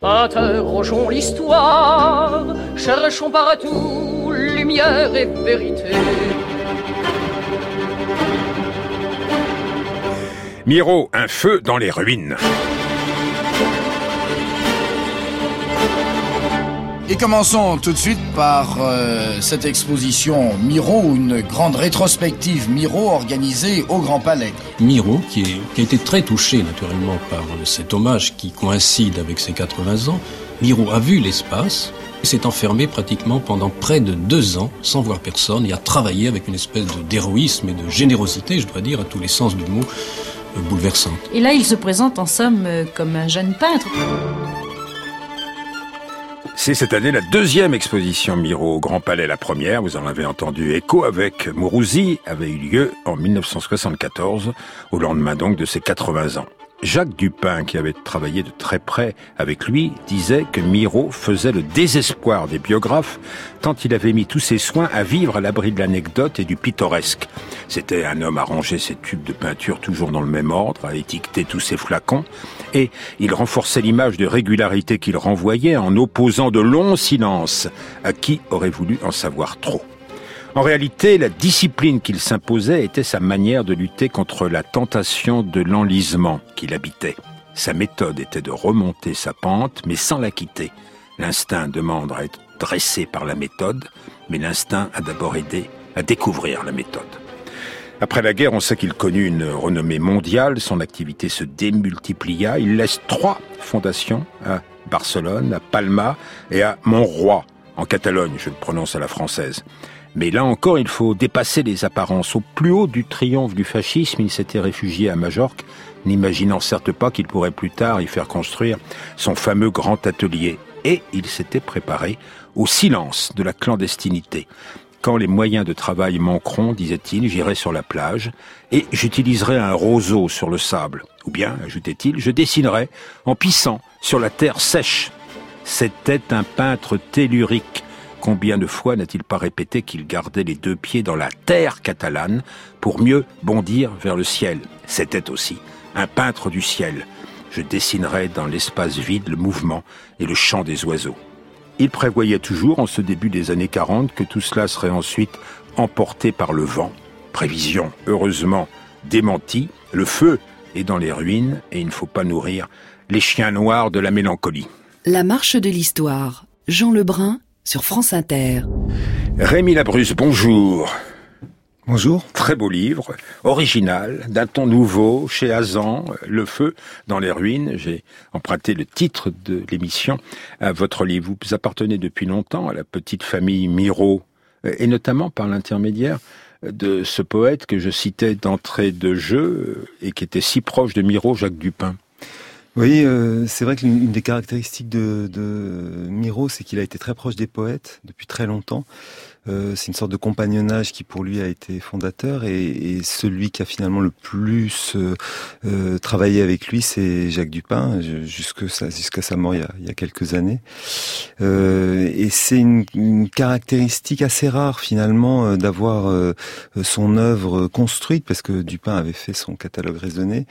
Interrogeons l'histoire, cherchons partout lumière et vérité. Miro, un feu dans les ruines. Et commençons tout de suite par euh, cette exposition Miro, une grande rétrospective Miro organisée au Grand Palais. Miro, qui, est, qui a été très touché naturellement par cet hommage qui coïncide avec ses 80 ans, Miro a vu l'espace, s'est enfermé pratiquement pendant près de deux ans sans voir personne et a travaillé avec une espèce d'héroïsme et de générosité, je dois dire, à tous les sens du mot, euh, bouleversante. Et là, il se présente en somme euh, comme un jeune peintre. C'est cette année la deuxième exposition Miro au Grand Palais. La première, vous en avez entendu écho avec Mourouzi, avait eu lieu en 1974, au lendemain donc de ses 80 ans. Jacques Dupin, qui avait travaillé de très près avec lui, disait que Miro faisait le désespoir des biographes tant il avait mis tous ses soins à vivre à l'abri de l'anecdote et du pittoresque. C'était un homme à ranger ses tubes de peinture toujours dans le même ordre, à étiqueter tous ses flacons, et il renforçait l'image de régularité qu'il renvoyait en opposant de longs silences à qui aurait voulu en savoir trop? En réalité, la discipline qu'il s'imposait était sa manière de lutter contre la tentation de l'enlisement qu'il habitait. Sa méthode était de remonter sa pente, mais sans la quitter. L'instinct demande à être dressé par la méthode, mais l'instinct a d'abord aidé à découvrir la méthode. Après la guerre, on sait qu'il connut une renommée mondiale, son activité se démultiplia, il laisse trois fondations à Barcelone, à Palma et à Montroi, en Catalogne, je le prononce à la française. Mais là encore, il faut dépasser les apparences. Au plus haut du triomphe du fascisme, il s'était réfugié à Majorque, n'imaginant certes pas qu'il pourrait plus tard y faire construire son fameux grand atelier. Et il s'était préparé au silence de la clandestinité. Quand les moyens de travail manqueront, disait-il, j'irai sur la plage et j'utiliserai un roseau sur le sable. Ou bien, ajoutait-il, je dessinerai en pissant sur la terre sèche. C'était un peintre tellurique Combien de fois n'a-t-il pas répété qu'il gardait les deux pieds dans la terre catalane pour mieux bondir vers le ciel? C'était aussi un peintre du ciel. Je dessinerai dans l'espace vide le mouvement et le chant des oiseaux. Il prévoyait toujours, en ce début des années 40, que tout cela serait ensuite emporté par le vent. Prévision, heureusement, démentie. Le feu est dans les ruines et il ne faut pas nourrir les chiens noirs de la mélancolie. La marche de l'histoire. Jean Lebrun sur France Inter. Rémi Labrusse, bonjour. Bonjour. Très beau livre, original, d'un ton nouveau, chez Azan, Le feu dans les ruines. J'ai emprunté le titre de l'émission à votre livre. Vous appartenez depuis longtemps à la petite famille Miro, et notamment par l'intermédiaire de ce poète que je citais d'entrée de jeu et qui était si proche de Miro, Jacques Dupin. Oui, euh, c'est vrai qu'une des caractéristiques de, de Miro, c'est qu'il a été très proche des poètes depuis très longtemps. Euh, c'est une sorte de compagnonnage qui pour lui a été fondateur et, et celui qui a finalement le plus euh, euh travaillé avec lui, c'est Jacques Dupin jusqu'à sa, sa mort il y, a, il y a quelques années. Euh, et c'est une, une, caractéristique assez rare finalement d'avoir son œuvre construite parce que Dupin avait fait son catalogue raisonné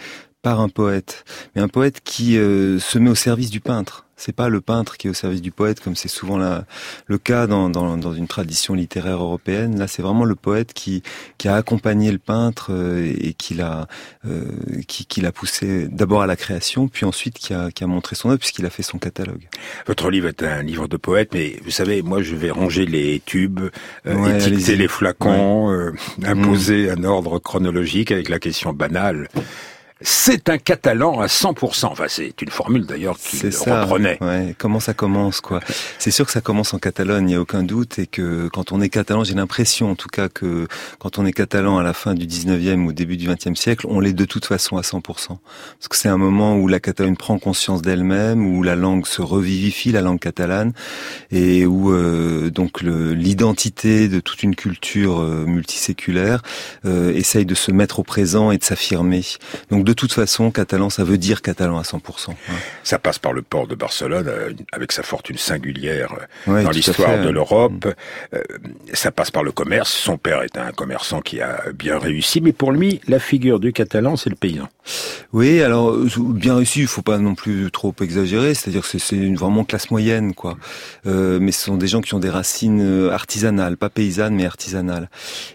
par un poète, mais un poète qui euh, se met au service du peintre. C'est pas le peintre qui est au service du poète, comme c'est souvent la, le cas dans, dans, dans, une tradition littéraire européenne. Là, c'est vraiment le poète qui, qui a accompagné le peintre euh, et qui l'a euh, qui, qui l'a poussé d'abord à la création, puis ensuite qui a, qui a montré son œuvre puisqu'il a fait son catalogue. Votre livre est un livre de poète, mais vous savez, moi, je vais ranger les tubes, euh, étiqueter les flacons, euh, imposer un ordre chronologique avec la question banale c'est un catalan à 100%. Enfin, c'est une formule d'ailleurs qui reprenait. Ouais, comment ça commence, quoi? C'est sûr que ça commence en Catalogne, il n'y a aucun doute, et que quand on est catalan, j'ai l'impression en tout cas que quand on est catalan à la fin du 19e ou début du 20e siècle, on l'est de toute façon à 100%. Parce que c'est un moment où la Catalogne prend conscience d'elle-même, où la langue se revivifie, la langue catalane, et où euh, donc l'identité de toute une culture euh, multiséculaire euh, essaye de se mettre au présent et de s'affirmer. Donc de toute façon, catalan, ça veut dire catalan à 100%. Ça passe par le port de Barcelone, euh, avec sa fortune singulière euh, dans l'histoire de l'Europe. Mm. Ça passe par le commerce. Son père est un commerçant qui a bien réussi, mais pour lui, la figure du catalan, c'est le paysan. Oui, alors bien réussi, il faut pas non plus trop exagérer. C'est-à-dire que c'est une vraiment classe moyenne, quoi. mais ce sont des gens qui ont des racines artisanales, pas paysannes, mais artisanales,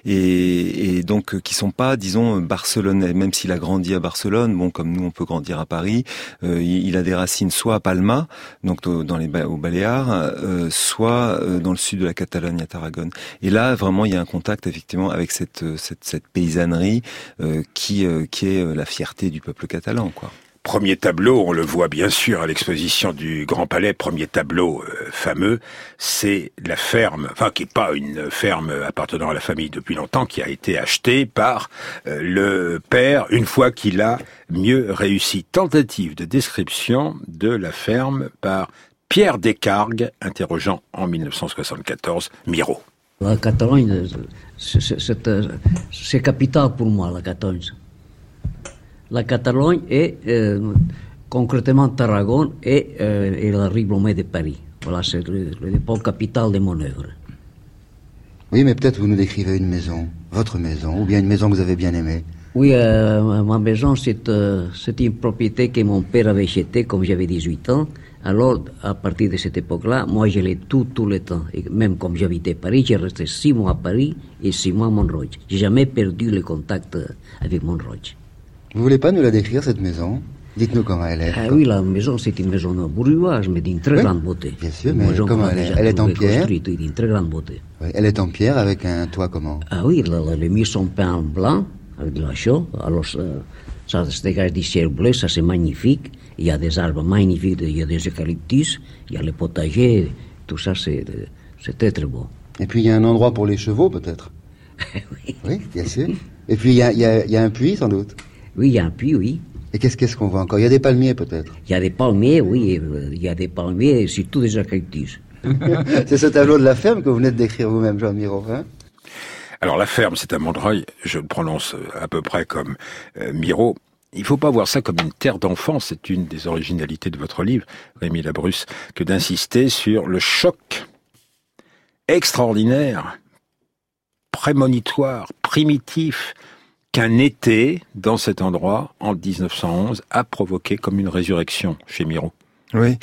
et, et donc qui sont pas, disons, barcelonais. Même s'il a grandi à Barcelone, bon, comme nous, on peut grandir à Paris, euh, il, a des racines soit à Palma, donc dans les aux Baléares, euh, soit euh, dans le sud de la Catalogne à Tarragone. Et là, vraiment, il y a un contact effectivement avec cette cette, cette paysannerie qui qui est la fierté du peuple catalan, quoi. Premier tableau, on le voit bien sûr à l'exposition du Grand Palais, premier tableau euh, fameux, c'est la ferme, enfin qui n'est pas une ferme appartenant à la famille depuis longtemps, qui a été achetée par euh, le père une fois qu'il a mieux réussi. Tentative de description de la ferme par Pierre Descargues, interrogeant en 1974 Miro. La Catalogne, c'est capital pour moi, la Catalogne la Catalogne et euh, concrètement Tarragone et, euh, et la de Paris. Voilà, c'est le, le, pôle capital de mon œuvre. Oui, mais peut-être vous nous décrivez une maison, votre maison, ou bien une maison que vous avez bien aimée. Oui, euh, ma maison, c'est euh, une propriété que mon père avait achetée quand j'avais 18 ans. Alors, à partir de cette époque-là, moi, je l'ai tout, tout le temps. Et même comme j'habitais Paris, j'ai resté six mois à Paris et six mois à Montreuil. J'ai jamais perdu le contact avec Montreuil. Vous voulez pas nous la décrire, cette maison? Dites-nous comment elle est. Ah oui, la maison, c'est une maison bourgeoise, mais d'une très grande beauté. Bien sûr, mais comment elle est? Elle est en pierre? d'une très grande beauté. Oui, elle est en pierre avec un toit comment? Ah oui, les murs sont peints en blanc, avec de la chaux. Alors, ça, ça se dégage du ciel bleu, ça c'est magnifique. Il y a des arbres magnifiques, il y a des eucalyptus, il y a les potagers, tout ça, c'est très très beau. Et puis, il y a un endroit pour les chevaux, peut-être? Oui. Oui, bien sûr. Et puis, il y a, y a un puits, sans doute? Oui, il y a un puits, oui. Et qu'est-ce qu'on voit encore? Il y a des palmiers peut-être Il y a des palmiers, oui. Il y a des palmiers et surtout des eucalyptus. c'est ce tableau de la ferme que vous venez de décrire vous-même, Jean Miro. Hein? Alors la ferme, c'est à Montreuil. Je le prononce à peu près comme euh, Miro. Il faut pas voir ça comme une terre d'enfance. C'est une des originalités de votre livre, Rémi Labrusse, que d'insister sur le choc extraordinaire, prémonitoire, primitif, qu'un été dans cet endroit en 1911 a provoqué comme une résurrection chez Miro. Oui,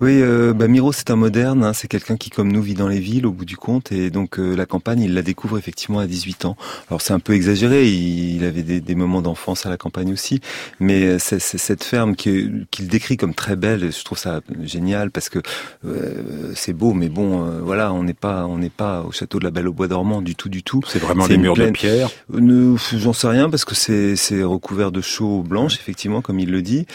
oui. Euh, bah Miro, c'est un moderne. Hein, c'est quelqu'un qui, comme nous, vit dans les villes, au bout du compte, et donc euh, la campagne, il la découvre effectivement à 18 ans. Alors c'est un peu exagéré. Il, avait des, des, moments d'enfance à la campagne aussi, mais euh, c'est cette ferme qu'il décrit comme très belle. Je trouve ça génial parce que euh, c'est beau, mais bon, euh, voilà, on n'est pas, on n'est pas au château de la Belle au Bois dormant du tout, du tout. C'est vraiment des murs de pierre. J'en sais rien parce que c'est recouvert de chaux blanches, effectivement, comme il le dit.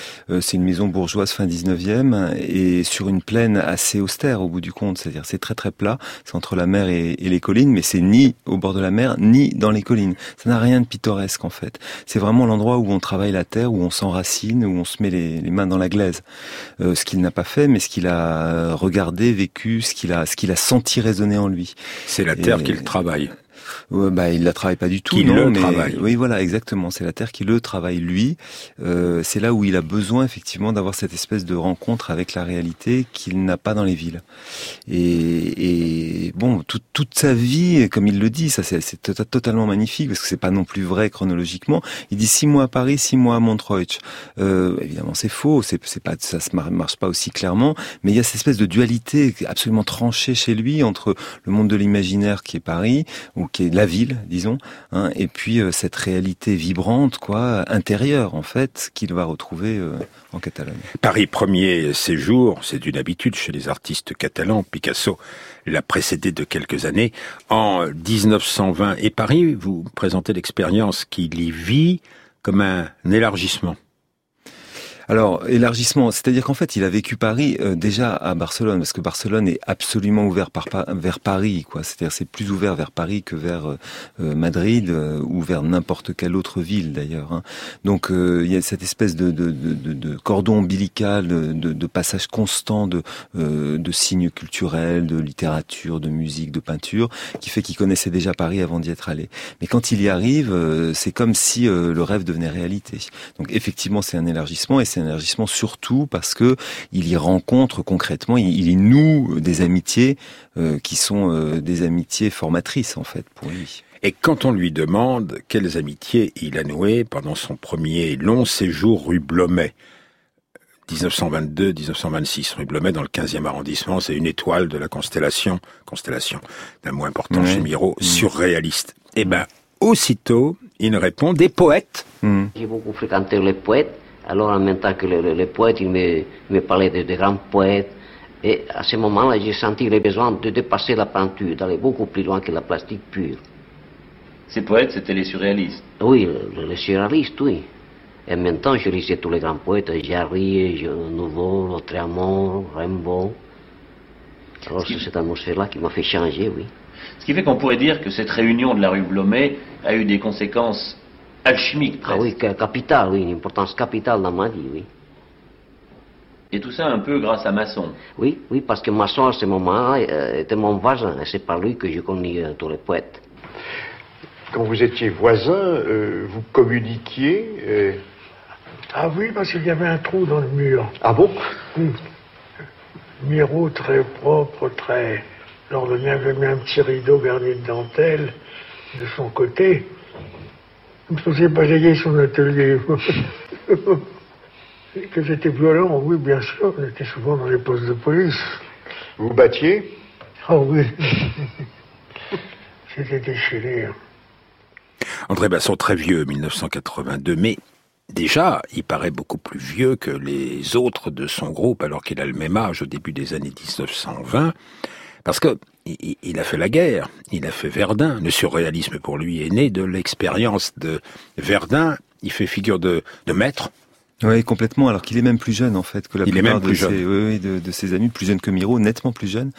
c'est une maison bourgeoise fin 19e et sur une plaine assez austère au bout du compte. C'est-à-dire c'est très très plat, c'est entre la mer et, les collines, mais c'est ni au bord de la mer ni dans les collines. Ça n'a rien de pittoresque en fait. C'est vraiment l'endroit où on travaille la terre, où on s'enracine, où on se met les, mains dans la glaise. Euh, ce qu'il n'a pas fait, mais ce qu'il a regardé, vécu, ce qu'il a, ce qu'il a senti résonner en lui. C'est la terre qu'il travaille bah, il la travaille pas du tout. Qui non, le mais, travaille. Oui, voilà, exactement. C'est la terre qui le travaille lui. Euh, c'est là où il a besoin effectivement d'avoir cette espèce de rencontre avec la réalité qu'il n'a pas dans les villes. Et, et bon, tout, toute sa vie, comme il le dit, ça c'est totalement magnifique parce que c'est pas non plus vrai chronologiquement. Il dit six mois à Paris, six mois à Montreuil. Euh, évidemment, c'est faux. C'est pas ça se marche pas aussi clairement. Mais il y a cette espèce de dualité absolument tranchée chez lui entre le monde de l'imaginaire qui est Paris ou qui est la ville, disons, hein, et puis euh, cette réalité vibrante, quoi, intérieure en fait, qu'il va retrouver euh, en Catalogne. Paris premier séjour, c'est une habitude chez les artistes catalans. Picasso l'a précédé de quelques années. En 1920, et Paris, vous présentez l'expérience qu'il y vit comme un élargissement. Alors, élargissement, c'est-à-dire qu'en fait, il a vécu Paris euh, déjà à Barcelone, parce que Barcelone est absolument ouvert par, vers Paris, quoi. C'est-à-dire, c'est plus ouvert vers Paris que vers euh, euh, Madrid ou vers n'importe quelle autre ville, d'ailleurs. Hein. Donc, il y a cette espèce de, de, de, de cordon ombilical, de, passage constant de, de signes culturels, de littérature, de musique, de peinture, qui fait qu'il connaissait déjà Paris avant d'y être allé. Mais quand il y arrive, c'est comme si le rêve devenait réalité. Donc, effectivement, c'est un élargissement et c'est un élargissement surtout parce que il y rencontre concrètement, il, y noue des amitiés euh, qui sont euh, des amitiés formatrices en fait pour lui. Et quand on lui demande quelles amitiés il a nouées pendant son premier long séjour rue Blomet, 1922-1926, rue Blomet dans le 15e arrondissement, c'est une étoile de la constellation, constellation d'un mot important chez Miro, mmh. surréaliste. Eh ben, aussitôt, il répond des poètes. Mmh. J'ai beaucoup fréquenté les poètes, alors en même temps que les, poètes, ils me, me parlaient de, grands poètes. Et à ce moment-là, j'ai senti le besoin de dépasser la peinture, d'aller beaucoup plus loin que la plastique pure. Ces poètes, c'était les surréalistes Oui, les, surréalistes, oui. Et en même temps, je lisais tous les grands poètes, Jarry, Nouveau, Lautréamont, Rimbaud. Alors c'est cette atmosphère-là qui m'a fait changer, oui. Ce qui fait qu'on pourrait dire que cette réunion de la rue Blomet a eu des conséquences alchimique Ah oui, capital, oui, une importance capitale dans ma vie, oui. Et tout ça un peu grâce à Masson Oui, oui, parce que Masson à ce moment-là euh, était mon voisin, et c'est par lui que je connais euh, tous les poètes. Quand vous étiez voisin, euh, vous communiquiez Ah oui, parce qu'il y avait un trou dans le mur. Ah bon? Oui. Miro très propre, très... Alors le mien avait mis un petit rideau garni de dentelle de son côté. Il me faisait balayer son atelier. que c'était violent, oui, bien sûr. On était souvent dans les postes de police. Vous battiez? Ah oui. C'était déchiré. André Basson, très vieux, 1982, mais déjà, il paraît beaucoup plus vieux que les autres de son groupe, alors qu'il a le même âge au début des années 1920. Parce que il a fait la guerre, il a fait Verdun. Le surréalisme pour lui est né de l'expérience de Verdun. Il fait figure de, maître, oui, complètement. Alors qu'il est même plus jeune en fait que la plupart de, ses, oui, de, de, ses amis, plus jeune que Miro, nettement plus jeune.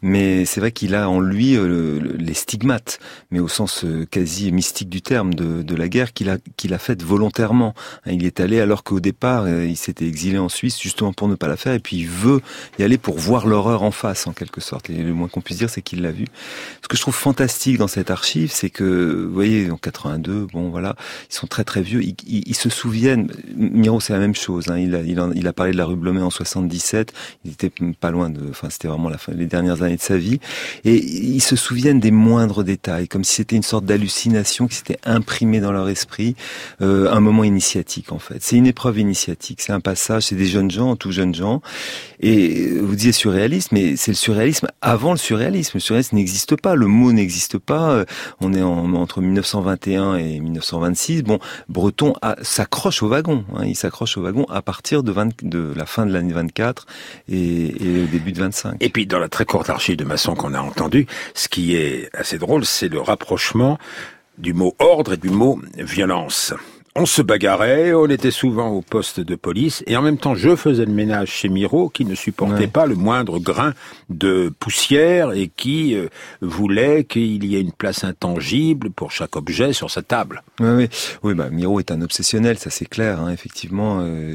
Mais c'est vrai qu'il a en lui euh, les stigmates, mais au sens euh, quasi mystique du terme de, de la guerre qu'il a qu'il a faite volontairement. Hein, il est allé alors qu'au départ euh, il s'était exilé en Suisse justement pour ne pas la faire, et puis il veut y aller pour voir l'horreur en face en quelque sorte. Et le moins qu'on puisse dire, c'est qu'il l'a vu. Ce que je trouve fantastique dans cette archive, c'est que vous voyez en 82, bon voilà, ils sont très très vieux, ils, ils, ils se souviennent. Miro c'est la même chose. Hein. Il, a, parlé de la rue Blomet en 77. Il était pas loin de. Enfin, c'était vraiment les dernières années de sa vie. Et ils se souviennent des moindres détails, comme si c'était une sorte d'hallucination qui s'était imprimée dans leur esprit. Euh, un moment initiatique, en fait. C'est une épreuve initiatique. C'est un passage. C'est des jeunes gens, tout jeunes gens. Et vous disiez surréalisme, mais c'est le surréalisme avant le surréalisme. Le surréalisme n'existe pas. Le mot n'existe pas. On est en, entre 1921 et 1926. Bon, Breton s'accroche au wagon. Hein. Il s'accroche au wagon à partir de, la fin de l'année 24 et, et, au début de 25. Et puis dans la très courte archive de Masson qu'on a entendu, ce qui est assez drôle, c'est le rapprochement du mot ordre et du mot violence on se bagarrait, on était souvent au poste de police, et en même temps, je faisais le ménage chez Miro, qui ne supportait pas le moindre grain de poussière et qui euh, voulait qu'il y ait une place intangible pour chaque objet sur sa table. Oui, oui, oui bah, Miro est un obsessionnel, ça c'est clair, hein, effectivement. Euh,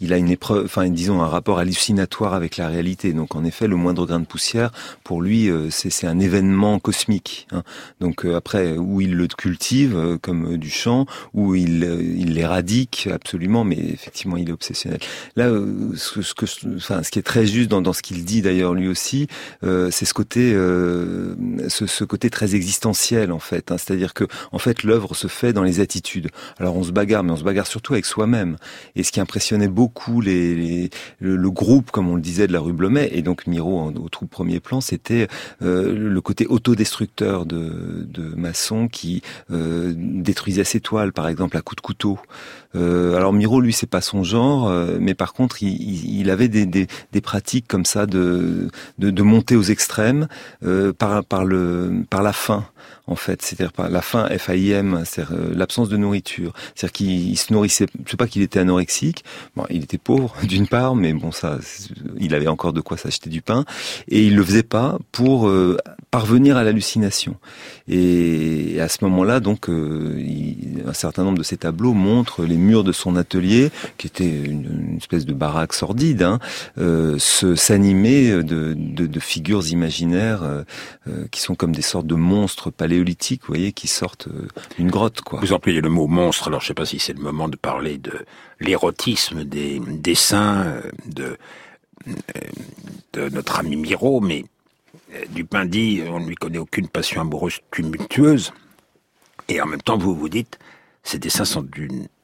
il, a une épreuve, enfin, disons, un rapport hallucinatoire avec la réalité. Donc, en effet, le moindre grain de poussière, pour lui, euh, c'est un événement cosmique. Hein. Donc, après, où il le cultive, comme du chant, où il il, euh, il l'éradique absolument, mais effectivement, il est obsessionnel. Là, euh, ce, ce, que, enfin, ce qui est très juste dans, dans ce qu'il dit d'ailleurs lui aussi, euh, c'est ce côté, euh, ce, ce, côté très existentiel en fait. Hein. C'est-à-dire que, en fait, l'œuvre se fait dans les attitudes. Alors, on se bagarre, mais on se bagarre surtout avec soi-même. Et ce qui impressionnait beaucoup les, les le, groupe, comme on le disait, de la rue Blomet, et donc Miro au tout premier plan, c'était euh, le côté autodestructeur de, de Masson qui détruisait ses toiles, par exemple à coups de couteau. Euh, alors Miro, lui, c'est pas son genre, euh, mais par contre, il, avait des, pratiques comme ça de, de, de monter aux extrêmes euh, par, par, le, par la faim en fait, c'est-à-dire par la faim FAIM, c'est-à-dire euh, l'absence de nourriture. C'est-à-dire qu'il se nourrissait, je sais pas qu'il était anorexique, bon, il était pauvre d'une part, mais bon ça, il avait encore de quoi s'acheter du pain, et il le faisait pas pour euh, parvenir à l'hallucination. Et à ce moment-là, donc, euh, un certain nombre de ses tableaux montrent les murs de son atelier, qui était une, espèce de baraque sordide, hein, s'animer de, de, figures imaginaires qui sont comme des sortes de monstres vous voyez, qui sortent d'une grotte. Vous employez le mot monstre, alors je sais pas si c'est le moment de parler de l'érotisme des dessins de, de notre ami Miro, mais Dupin dit on ne lui connaît aucune passion amoureuse tumultueuse, et en même temps vous vous dites ces dessins sont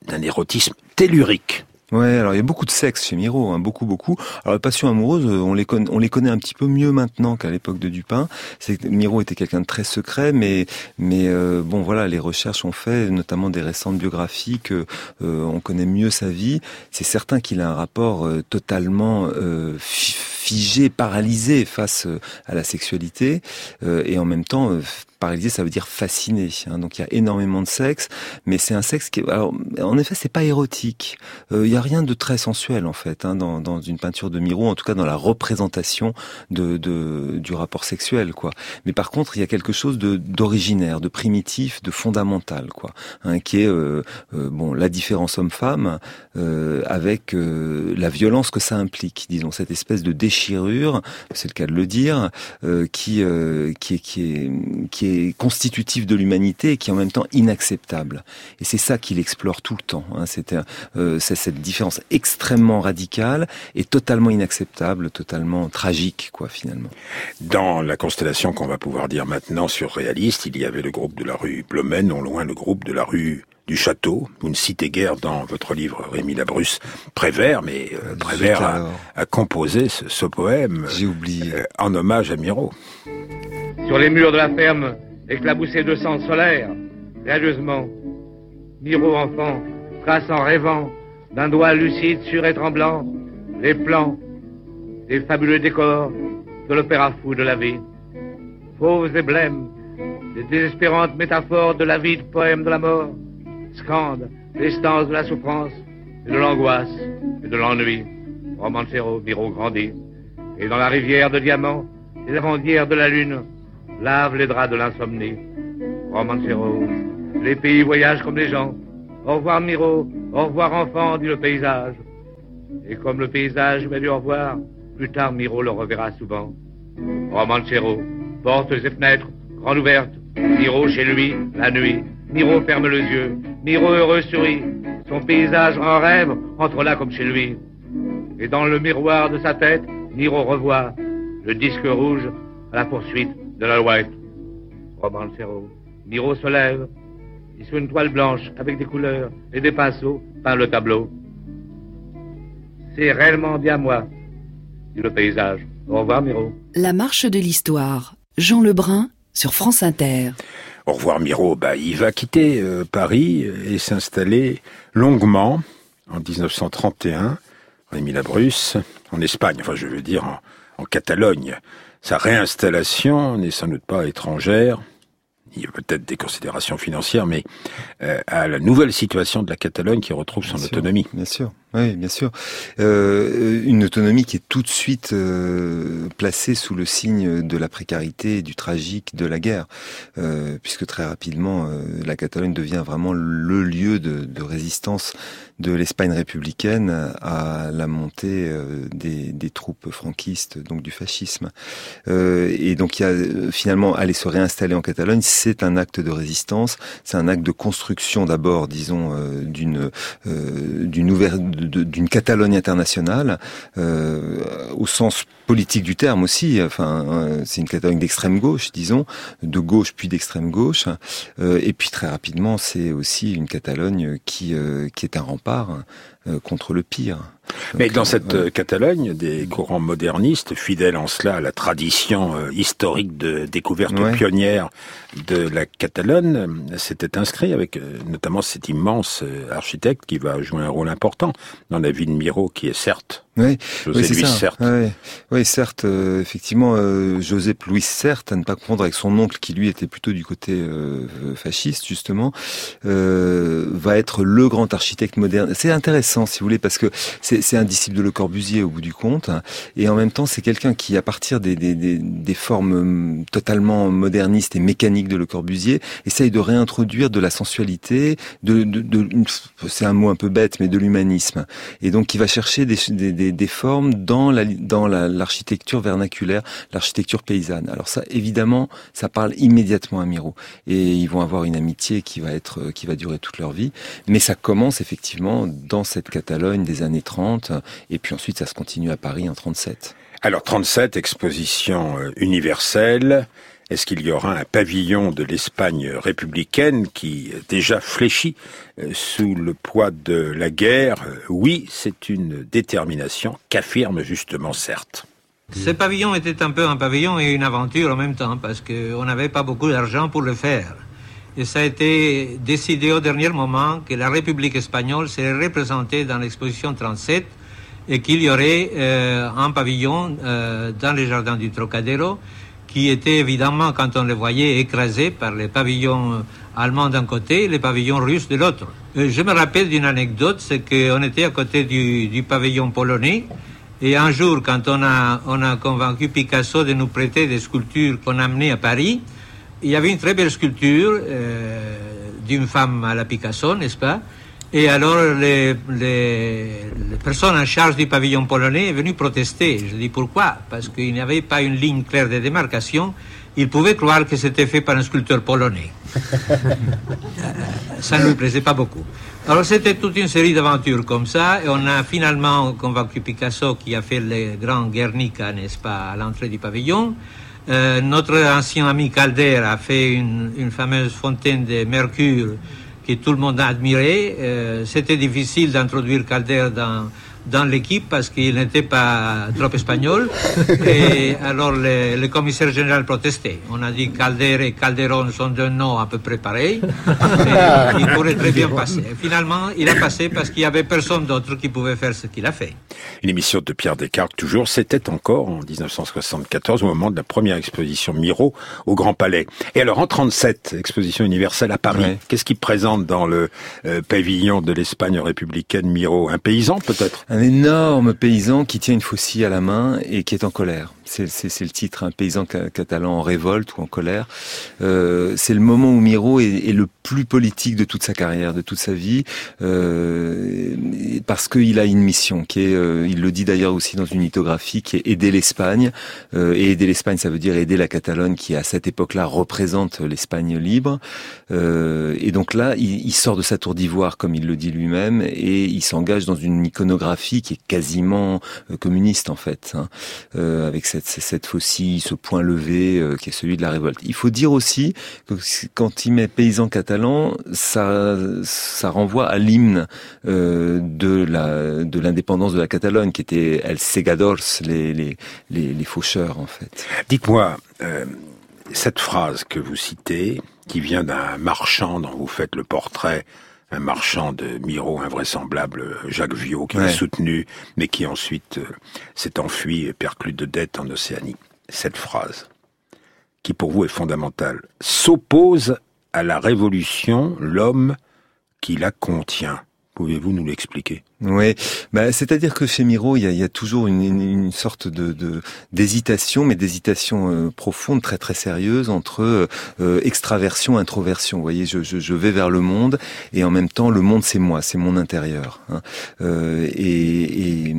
d'un érotisme tellurique. Ouais, alors il y a beaucoup de sexe chez Miro, hein, beaucoup, beaucoup. Alors les passions amoureuses, on les, connaît, on les connaît un petit peu mieux maintenant qu'à l'époque de Dupin. Miro était quelqu'un de très secret, mais, mais euh, bon, voilà, les recherches ont fait, notamment des récentes biographies, que euh, on connaît mieux sa vie. C'est certain qu'il a un rapport euh, totalement euh, figé, paralysé face euh, à la sexualité, euh, et en même temps paralysé, ça veut dire fasciné. Hein, donc il y a énormément de sexe, mais c'est un sexe qui, alors, en effet, c'est pas érotique. Euh, il y a rien de très sensuel en fait hein, dans, dans, une peinture de Miro, en tout cas dans la représentation de, de, du rapport sexuel, quoi. Mais par contre, il y a quelque chose de d'originaire, de primitif, de fondamental, quoi, hein, qui est euh, euh, bon la différence homme-femme euh, avec euh, la violence que ça implique, disons cette espèce de déchirure, c'est le cas de le dire, euh, qui qui est qui est qui est constitutif de l'humanité et qui est en même temps inacceptable. Et c'est ça qu'il explore tout le temps. Hein. Euh, c'est cette différence extrêmement radicale et totalement inacceptable, totalement tragique, quoi, finalement. Dans la constellation qu'on va pouvoir dire maintenant surréaliste, il y avait le groupe de la rue Blomen, non loin le groupe de la rue du château. Vous ne citez guère dans votre livre Rémi Labrusse Prévert, mais euh, Prévert a, a, composé ce, ce poème oublié. Euh, en hommage à Miro. Sur les murs de la ferme, éclaboussés de sang solaire, radieusement, Miro enfant trace en rêvant d'un doigt lucide, sûr et tremblant, les plans des fabuleux décors de l'opéra fou de la vie. Fauves et blêmes, des désespérantes métaphores de la vie de poème de la mort, scandent l'estance de la souffrance et de l'angoisse et de l'ennui. Romancero, Miro grandit, et dans la rivière de diamants, les lavandières de la lune lavent les draps de l'insomnie. Romancero, les pays voyagent comme les gens. Au revoir Miro, au revoir enfant, dit le paysage. Et comme le paysage m'a dit au revoir, plus tard Miro le reverra souvent. Romancero, portes et fenêtres, grandes ouvertes. Miro chez lui, la nuit. Miro ferme les yeux. Miro heureux sourit. Son paysage en rêve entre là comme chez lui. Et dans le miroir de sa tête, Miro revoit le disque rouge à la poursuite de la White. Romancero. Miro se lève. Et sur une toile blanche avec des couleurs et des pinceaux peint le tableau. C'est réellement bien moi, dit le paysage. Au revoir, Miro. La marche de l'histoire. Jean Lebrun sur France Inter. Au revoir Miro, bah, il va quitter euh, Paris et s'installer longuement en 1931, Rémi Labrusse, en Espagne, enfin je veux dire en, en Catalogne. Sa réinstallation n'est sans doute pas étrangère, il y a peut-être des considérations financières, mais euh, à la nouvelle situation de la Catalogne qui retrouve son autonomie. Bien sûr. Oui, bien sûr. Euh, une autonomie qui est tout de suite euh, placée sous le signe de la précarité du tragique de la guerre, euh, puisque très rapidement, euh, la Catalogne devient vraiment le lieu de, de résistance de l'Espagne républicaine à la montée euh, des, des, troupes franquistes, donc du fascisme. Euh, et donc, il y a finalement aller se réinstaller en Catalogne, c'est un acte de résistance, c'est un acte de construction d'abord, disons, d'une d'une ouverture d'une Catalogne internationale, euh, au sens politique du terme aussi. Enfin, euh, c'est une Catalogne d'extrême gauche, disons, de gauche puis d'extrême gauche. Euh, et puis très rapidement, c'est aussi une Catalogne qui qui est un rempart contre le pire. Mais dans cette Catalogne, des courants modernistes, fidèles en cela à la tradition historique de découverte pionnière de la Catalogne, s'était inscrit avec notamment cet immense architecte qui va jouer un rôle important dans la vie de Miro, qui est certes oui, José Louis certes. Oui, certes, effectivement, Joseph Louis certes, à ne pas confondre avec son oncle qui lui était plutôt du côté fasciste justement, va être le grand architecte moderne. C'est intéressant, si vous voulez, parce que c'est un disciple de Le Corbusier au bout du compte, et en même temps, c'est quelqu'un qui, à partir des, des, des, des, formes hum, totalement modernistes et mécaniques de Le Corbusier, essaye de réintroduire de la sensualité, de, de, de c'est un mot un peu bête, mais de l'humanisme. Et donc, il va chercher des, des, des formes dans la dans l'architecture vernaculaire, l'architecture paysanne. Alors ça, évidemment, ça parle immédiatement à Miro, et ils vont avoir une amitié qui va être qui va durer toute leur vie. Mais ça commence effectivement dans cette Catalogne des années 30, et puis ensuite ça se continue à Paris en 37. Alors 37, exposition euh, universelle. Est-ce qu'il y aura un pavillon de l'Espagne républicaine qui déjà fléchit euh, sous le poids de la guerre Oui, c'est une détermination qu'affirme justement certes. Ce pavillon était un peu un pavillon et une aventure en même temps parce qu'on n'avait pas beaucoup d'argent pour le faire. Et ça a été décidé au dernier moment que la République espagnole serait représentée dans l'exposition 37 et qu'il y aurait euh, un pavillon euh, dans les jardins du Trocadéro qui était évidemment, quand on le voyait, écrasé par les pavillons allemands d'un côté et les pavillons russes de l'autre. Euh, je me rappelle d'une anecdote, c'est qu'on était à côté du, du, pavillon polonais et un jour, quand on a, on a convaincu Picasso de nous prêter des sculptures qu'on a amenées à Paris, il y avait une très belle sculpture euh, d'une femme à la Picasso, n'est-ce pas? Et alors les, les, personnes en charge du pavillon polonais est venues protester. Je dis pourquoi? Parce qu'il n'y avait pas une ligne claire de démarcation. Ils pouvaient croire que c'était fait par un sculpteur polonais. ça ne lui plaisait pas beaucoup. Alors c'était toute une série d'aventures comme ça, et on a finalement convaincu Picasso qui a fait le grand Guernica, n'est-ce pas, à l'entrée du pavillon. Euh, notre ancien ami Calder a fait une, fameuse fontaine de mercure que tout le monde a admirée. Euh, C'était difficile d'introduire Calder dans, dans l'équipe parce qu'il n'était pas trop espagnol. Et alors le, le, commissaire général protestait. On a dit Calder et Calderon sont deux noms à peu près pareils. il pourrait très bien passer. Et finalement, il a passé parce qu'il n'y avait personne d'autre qui pouvait faire ce qu'il a fait. Une émission de Pierre Descartes, toujours, c'était encore en 1974, au moment de la première exposition Miro au Grand Palais. Et alors, en 37, exposition universelle à Paris, ouais. qu'est-ce qui présente dans le euh, pavillon de l'Espagne républicaine Miro? Un paysan, peut-être? Un énorme paysan qui tient une faucille à la main et qui est en colère c'est le titre, un paysan catalan en révolte ou en colère. Euh, c'est le moment où Miro est, est, le plus politique de toute sa carrière, de toute sa vie, euh, parce qu'il a une mission qui est, euh, il le dit d'ailleurs aussi dans une lithographie, qui est aider l'Espagne. Euh, et aider l'Espagne, ça veut dire aider la Catalogne, qui à cette époque-là représente l'Espagne libre. Euh, et donc là, il, sort de sa tour d'ivoire, comme il le dit lui-même, et il s'engage dans une iconographie qui est quasiment communiste en fait, hein, avec cette cette, cette faucille, ce point levé euh, qui est celui de la révolte. Il faut dire aussi que quand il met paysan catalan, ça, ça renvoie à l'hymne euh, de la de l'indépendance de la Catalogne, qui était El Segadors, les, les, les, faucheurs en fait. Dites-moi, euh, cette phrase que vous citez, qui vient d'un marchand dont vous faites le portrait, un marchand de Miro invraisemblable, Jacques Viau, qui ouais. l'a soutenu, mais qui ensuite euh, s'est enfui et perclus de dettes en Océanie. Cette phrase, qui pour vous est fondamentale, s'oppose à la révolution l'homme qui la contient. Pouvez-vous nous l'expliquer? Oui, bah, c'est-à-dire que chez Miro, il y a, il y a toujours une, une, sorte de d'hésitation, mais d'hésitation euh, profonde, très très sérieuse entre euh, extraversion, introversion. Vous voyez, je, je, je, vais vers le monde et en même temps, le monde c'est moi, c'est mon intérieur. Hein. Euh, et, et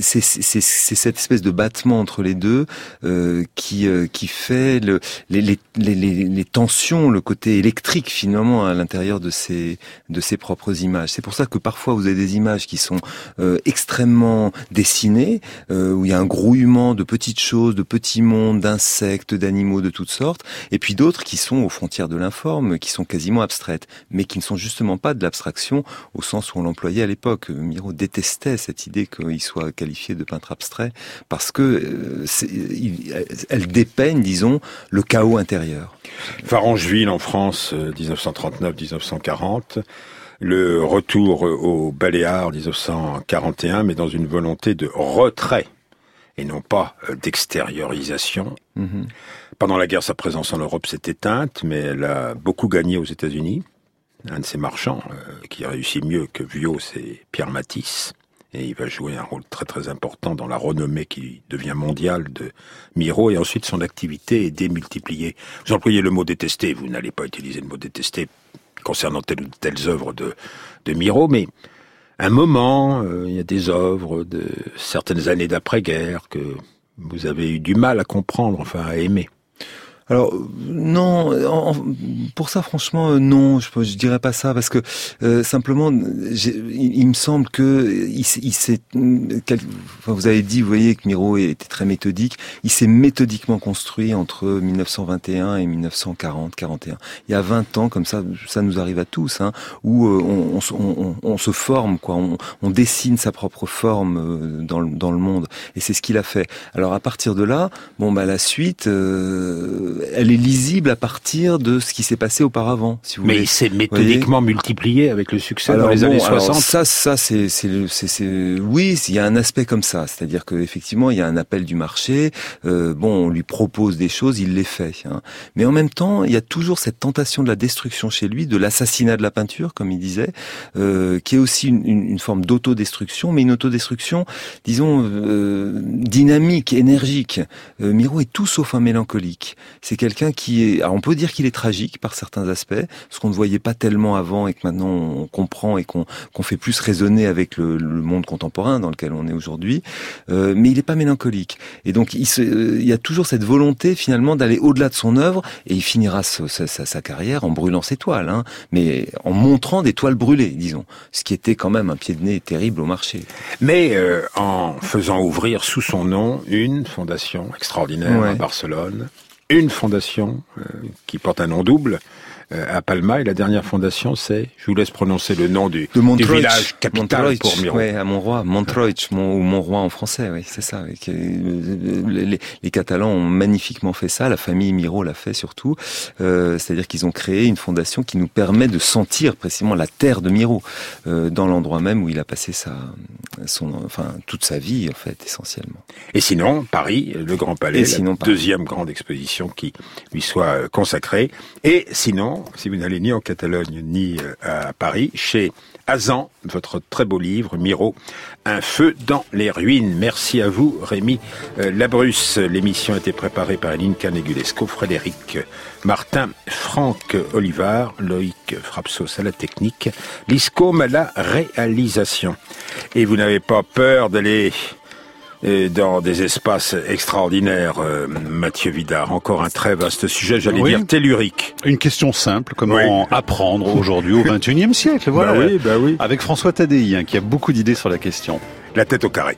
c'est cette espèce de battement entre les deux euh, qui euh, qui fait le, les, les, les, les, tensions, le côté électrique finalement à l'intérieur de ses de ses propres images. C'est pour ça que parfois vous avez des images qui sont euh, extrêmement dessinées, euh, où il y a un grouillement de petites choses, de petits mondes, d'insectes, d'animaux de toutes sortes, et puis d'autres qui sont aux frontières de l'informe, qui sont quasiment abstraites, mais qui ne sont justement pas de l'abstraction au sens où on l'employait à l'époque. Miro détestait cette idée qu'il soit qualifié de peintre abstrait parce que euh, elle dépeigne, disons, le chaos intérieur. Varangeville en France, 1939-1940 le retour au Baléares 1941, mais dans une volonté de retrait et non pas euh, d'extériorisation. Mhm. Pendant la guerre, sa présence en Europe s'est éteinte, mais elle a beaucoup gagné aux États-Unis. Un de ses marchands euh, qui réussit mieux que Viau, c'est Pierre Matisse. Et il va jouer un rôle très très important dans la renommée qui devient mondiale de Miro. Et ensuite, son activité est démultipliée. Vous employez le mot détesté. Vous n'allez pas utiliser le mot détesté concernant telle ou telles œuvres de, de Miro, mais un moment, euh, il y a des œuvres de certaines années d'après-guerre que vous avez eu du mal à comprendre, enfin à aimer. Alors non, pour ça franchement euh, non, je, je dirais pas ça parce que euh, simplement il, me semble que il, s'est, vous avez dit, vous voyez que Miro était très méthodique, il s'est méthodiquement construit entre 1921 et 1940-41. Il y a 20 ans comme ça, ça nous arrive à tous, hein, où euh, on, se forme quoi, on, dessine sa propre forme dans le, dans le monde et c'est ce qu'il a fait. Alors à partir de là, bon bah la suite. Euh, elle est lisible à partir de ce qui s'est passé auparavant. Si vous Mais il s'est méthodiquement multiplié avec le succès dans les années 60. ça, ça, c'est, c'est, oui, il y a un aspect comme ça, c'est-à-dire qu'effectivement, il y a un appel du marché. Euh, bon, on lui propose des choses, il les fait. Hein. Mais en même temps, il y a toujours cette tentation de la destruction chez lui, de l'assassinat de la peinture, comme il disait, euh, qui est aussi une, une, forme d'autodestruction, mais une autodestruction, disons, euh, dynamique, énergique. Euh, Miro est tout sauf un mélancolique c'est quelqu'un qui est, on peut dire qu'il est tragique par certains aspects, ce qu'on ne voyait pas tellement avant et que maintenant on comprend et qu'on fait plus résonner avec le, monde contemporain dans lequel on est aujourd'hui. Euh, mais il n'est pas mélancolique. Et donc il, il, y a toujours cette volonté finalement d'aller au-delà de son œuvre et il finira sa, sa, carrière en brûlant ses toiles, hein, mais en montrant des toiles brûlées, disons, ce qui était quand même un pied de nez terrible au marché. Mais euh, en faisant ouvrir sous son nom une fondation extraordinaire à Barcelone, une fondation euh, qui porte un nom double à Palma et la dernière fondation c'est, je vous laisse prononcer le nom du, du village capital pour Miro. Ouais, à Montroi, Montreuil, mon, ou Montroi en français, oui, c'est ça. Les, les, Catalans ont magnifiquement fait ça, la famille Miro l'a fait surtout, euh, c'est-à-dire qu'ils ont créé une fondation qui nous permet de sentir précisément la terre de Miro euh, dans l'endroit même où il a passé sa, son, enfin toute sa vie en fait essentiellement. Et sinon, Paris, le Grand Palais, la deuxième grande exposition qui lui soit consacrée. Et sinon, si vous n'allez ni en Catalogne ni euh, à Paris, chez Azan, votre très beau livre, Miro, Un feu dans les ruines. Merci à vous, Rémi euh, Labrusse. L'émission a été préparée par Aline Canegulesco, Frédéric Martin, Franck Olivard, Loïc Frapsos à la technique, Liscom à la réalisation. Et vous n'avez pas peur d'aller dans des espaces extraordinaires, euh, Mathieu Vidard. Encore un très vaste sujet, j'allais dire tellurique. Une question simple, comment apprendre aujourd'hui au XXIe siècle, voilà. Bah oui, bah oui. Avec François Tadei, hein, qui a beaucoup d'idées sur la question. La tête au carré.